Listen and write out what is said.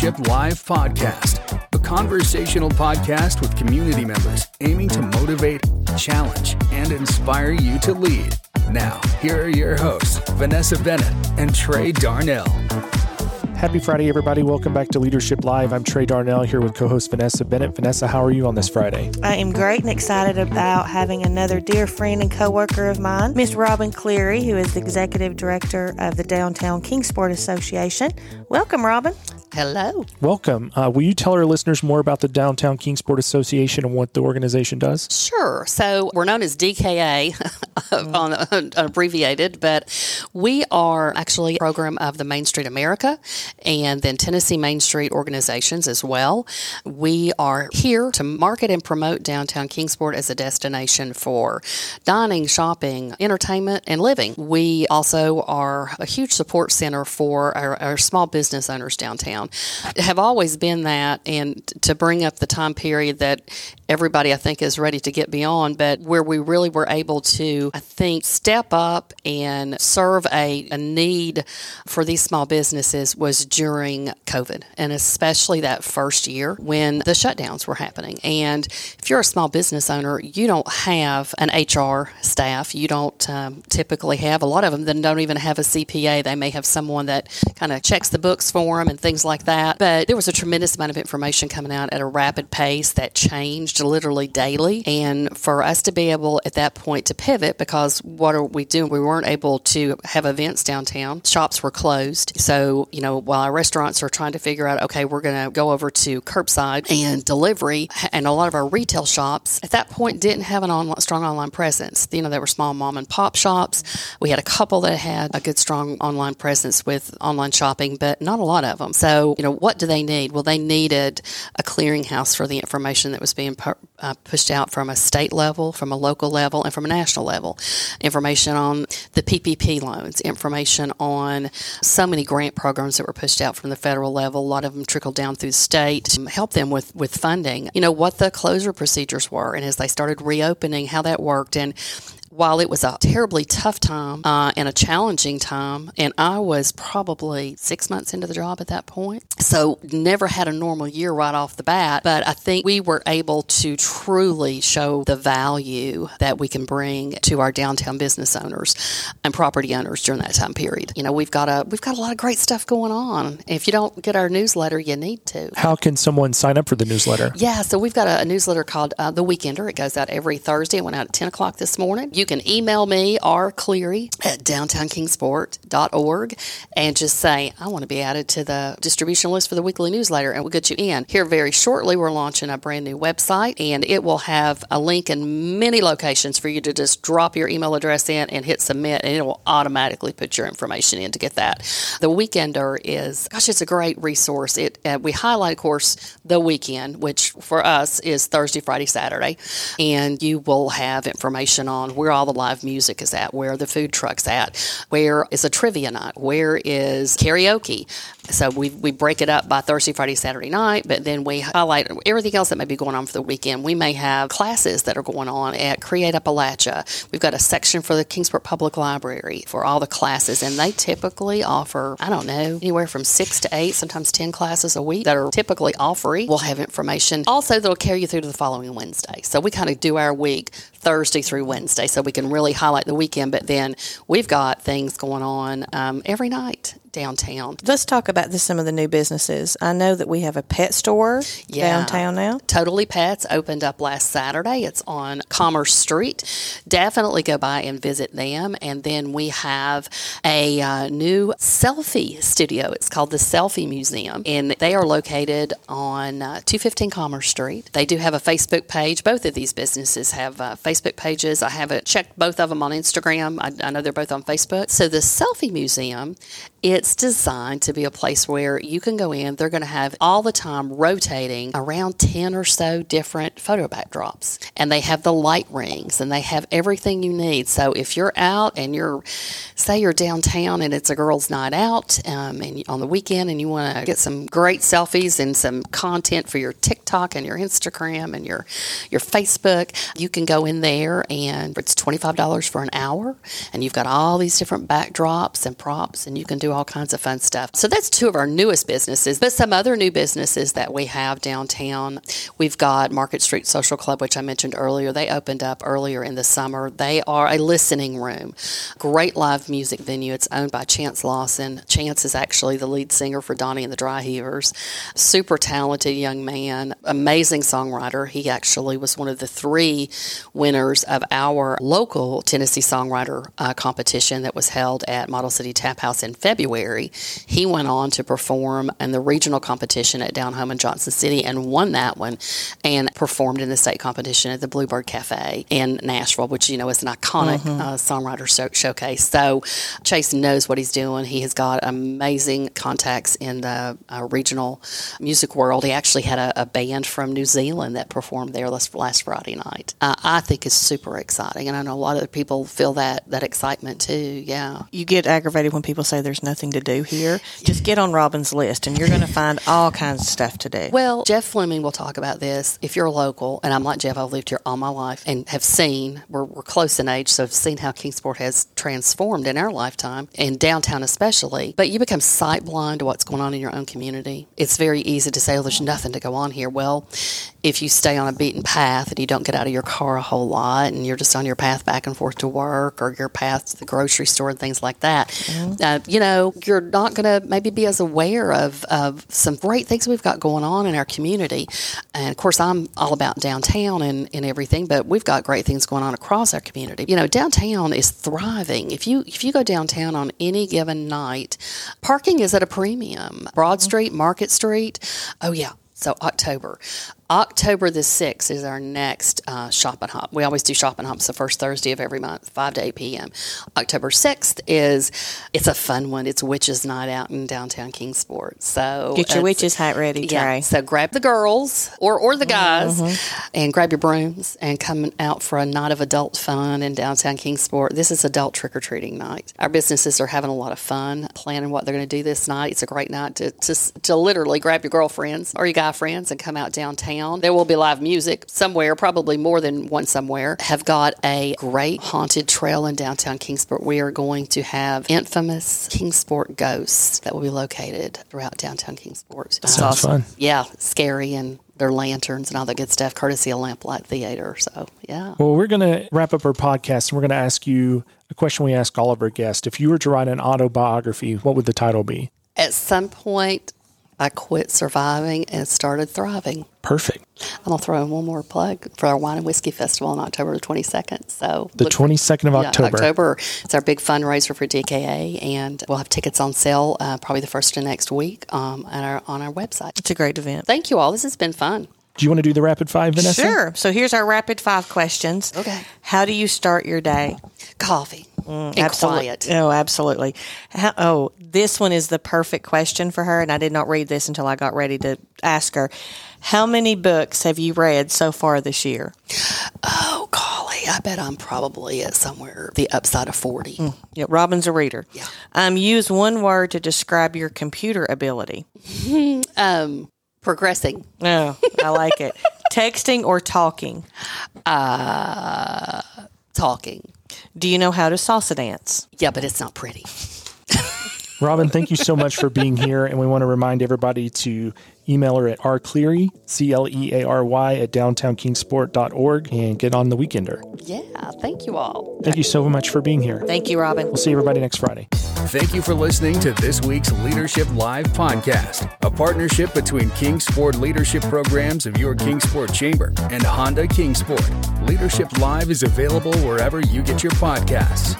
Welcome to the Leadership Live podcast, a conversational podcast with community members aiming to motivate, challenge, and inspire you to lead. Now, here are your hosts, Vanessa Bennett and Trey Darnell. Happy Friday, everybody. Welcome back to Leadership Live. I'm Trey Darnell here with co host Vanessa Bennett. Vanessa, how are you on this Friday? I am great and excited about having another dear friend and co worker of mine, Miss Robin Cleary, who is the Executive Director of the Downtown Kingsport Association. Welcome, Robin. Hello. Welcome. Uh, will you tell our listeners more about the Downtown Kingsport Association and what the organization does? Sure. So we're known as DKA, on, on, abbreviated, but we are actually a program of the Main Street America and then Tennessee Main Street organizations as well. We are here to market and promote downtown Kingsport as a destination for dining, shopping, entertainment, and living. We also are a huge support center for our, our small business owners downtown have always been that. And to bring up the time period that everybody, I think, is ready to get beyond, but where we really were able to, I think, step up and serve a, a need for these small businesses was during COVID, and especially that first year when the shutdowns were happening. And if you're a small business owner, you don't have an HR staff. You don't um, typically have a lot of them that don't even have a CPA. They may have someone that kind of checks the books for them and things like that. But there was a tremendous amount of information coming out at a rapid pace that changed literally daily. And for us to be able at that point to pivot, because what are we doing? We weren't able to have events downtown. Shops were closed. So, you know, while our restaurants are trying to figure out, okay, we're going to go over to curbside and delivery, and a lot of our retail shops at that point didn't have an online, strong online presence. You know, they were small mom and pop shops. We had a couple that had a good, strong online presence with online shopping, but not a lot of them. So, you know, what do they need? Well, they needed a clearinghouse for the information that was being uh, pushed out from a state level, from a local level, and from a national level. Information on the PPP loans, information on so many grant programs that were pushed out from the federal level. A lot of them trickled down through state to help them with, with funding. You know, what the closure procedures were, and as they started reopening, how that worked. And while it was a terribly tough time uh, and a challenging time, and I was probably six months into the job at that point, so never had a normal year right off the bat. But I think we were able to truly show the value that we can bring to our downtown business owners and property owners during that time period. You know, we've got a we've got a lot of great stuff going on. If you don't get our newsletter, you need to. How can someone sign up for the newsletter? Yeah, so we've got a, a newsletter called uh, The Weekender. It goes out every Thursday. It went out at ten o'clock this morning. You can email me, R. Cleary at downtownkingsport.org, and just say, I want to be added to the distribution list for the weekly newsletter, and we'll get you in. Here very shortly, we're launching a brand new website, and it will have a link in many locations for you to just drop your email address in and hit submit, and it will automatically put your information in to get that. The Weekender is, gosh, it's a great resource. It uh, We highlight, of course, the weekend, which for us is Thursday, Friday, Saturday, and you will have information on where all the live music is at, where the food truck's at, where is a trivia night, where is karaoke. So we, we break it up by Thursday, Friday, Saturday night, but then we highlight everything else that may be going on for the weekend. We may have classes that are going on at Create Appalachia. We've got a section for the Kingsport Public Library for all the classes, and they typically offer, I don't know, anywhere from six to eight, sometimes 10 classes a week that are typically all free. We'll have information also that'll carry you through to the following Wednesday. So we kind of do our week Thursday through Wednesday so we can really highlight the weekend, but then we've got things going on um, every night downtown. Let's talk about this, some of the new businesses. I know that we have a pet store yeah. downtown now. Totally Pets opened up last Saturday. It's on Commerce Street. Definitely go by and visit them. And then we have a uh, new selfie studio. It's called the Selfie Museum, and they are located on uh, 215 Commerce Street. They do have a Facebook page. Both of these businesses have uh, Facebook pages. I haven't checked both of them on Instagram. I, I know they're both on Facebook. So the Selfie Museum it's designed to be a place where you can go in. They're going to have all the time rotating around 10 or so different photo backdrops. And they have the light rings and they have everything you need. So if you're out and you're, say, you're downtown and it's a girls' night out um, and on the weekend and you want to get some great selfies and some content for your TikTok and your Instagram and your, your Facebook, you can go in there and it's $25 for an hour. And you've got all these different backdrops and props and you can do all kinds of fun stuff. So that's two of our newest businesses. But some other new businesses that we have downtown, we've got Market Street Social Club, which I mentioned earlier. They opened up earlier in the summer. They are a listening room, great live music venue. It's owned by Chance Lawson. Chance is actually the lead singer for Donnie and the Dry Heavers. Super talented young man, amazing songwriter. He actually was one of the three winners of our local Tennessee songwriter uh, competition that was held at Model City Tap House in February. He went on to perform in the regional competition at Down Home in Johnson City and won that one and performed in the state competition at the Bluebird Cafe in Nashville, which, you know, is an iconic mm-hmm. uh, songwriter show- showcase. So Chase knows what he's doing. He has got amazing contacts in the uh, regional music world. He actually had a, a, band from New Zealand that performed there last, last Friday night. Uh, I think is super exciting, and I know a lot of people feel that that excitement too. Yeah, you get aggravated when people say there's nothing to do here. Just get on Robin's list, and you're going to find all kinds of stuff to do. Well, Jeff Fleming will talk about this. If you're local, and I'm like Jeff, I've lived here all my life and have seen. We're, we're close in age, so I've seen how Kingsport has transformed in our lifetime, in downtown especially. But you become sight blind to what's going on in your own community. It's very easy to say, "Oh, there's nothing to go on here." Well, if you stay on a beaten path and you don't get out of your car a whole lot and you're just on your path back and forth to work or your path to the grocery store and things like that, mm-hmm. uh, you know, you're not going to maybe be as aware of, of some great things we've got going on in our community. And of course, I'm all about downtown and, and everything, but we've got great things going on across our community. You know, downtown is thriving. If you if you go downtown on any given night, parking is at a premium. Broad Street, Market Street, oh yeah, so October. October the 6th is our next uh, shop and hop. We always do shop and hops the first Thursday of every month, 5 to 8 p.m. October 6th is, it's a fun one. It's Witches Night out in downtown Kingsport. So get your witches hat ready, Trey. Yeah, so grab the girls or, or the guys mm-hmm. and grab your brooms and come out for a night of adult fun in downtown Kingsport. This is adult trick or treating night. Our businesses are having a lot of fun planning what they're going to do this night. It's a great night to, to, to literally grab your girlfriends or your guy friends and come out downtown There will be live music somewhere, probably more than one somewhere. Have got a great haunted trail in downtown Kingsport. We are going to have infamous Kingsport ghosts that will be located throughout downtown Kingsport. Sounds awesome. fun. Yeah, scary and their lanterns and all that good stuff, courtesy of Lamplight Theater. So, yeah. Well, we're going to wrap up our podcast and we're going to ask you a question we ask all of our guests. If you were to write an autobiography, what would the title be? At some point, I quit surviving and started thriving. Perfect. I'm gonna throw in one more plug for our wine and whiskey festival on October the 22nd. So the 22nd of yeah, October. October. It's our big fundraiser for DKA, and we'll have tickets on sale uh, probably the first of next week um, on our on our website. It's a great event. Thank you all. This has been fun. Do you want to do the rapid five, Vanessa? Sure. So here's our rapid five questions. Okay. How do you start your day? Coffee. Mm, and absolutely. quiet. Oh, absolutely. How, oh, this one is the perfect question for her, and I did not read this until I got ready to ask her. How many books have you read so far this year? Oh, golly, I bet I'm probably at somewhere the upside of 40. Mm, yeah, Robin's a reader. Yeah. Um, use one word to describe your computer ability. um, progressing. Oh, I like it. Texting or talking? Uh, talking. Do you know how to salsa dance? Yeah, but it's not pretty. Robin, thank you so much for being here. And we want to remind everybody to email her at rcleary, C L E A R Y, at downtownkingsport.org and get on the Weekender. Yeah, thank you all. Thank you so much for being here. Thank you, Robin. We'll see everybody next Friday. Thank you for listening to this week's Leadership Live podcast, a partnership between Kingsport Leadership Programs of your Kingsport Chamber and Honda Kingsport. Leadership Live is available wherever you get your podcasts.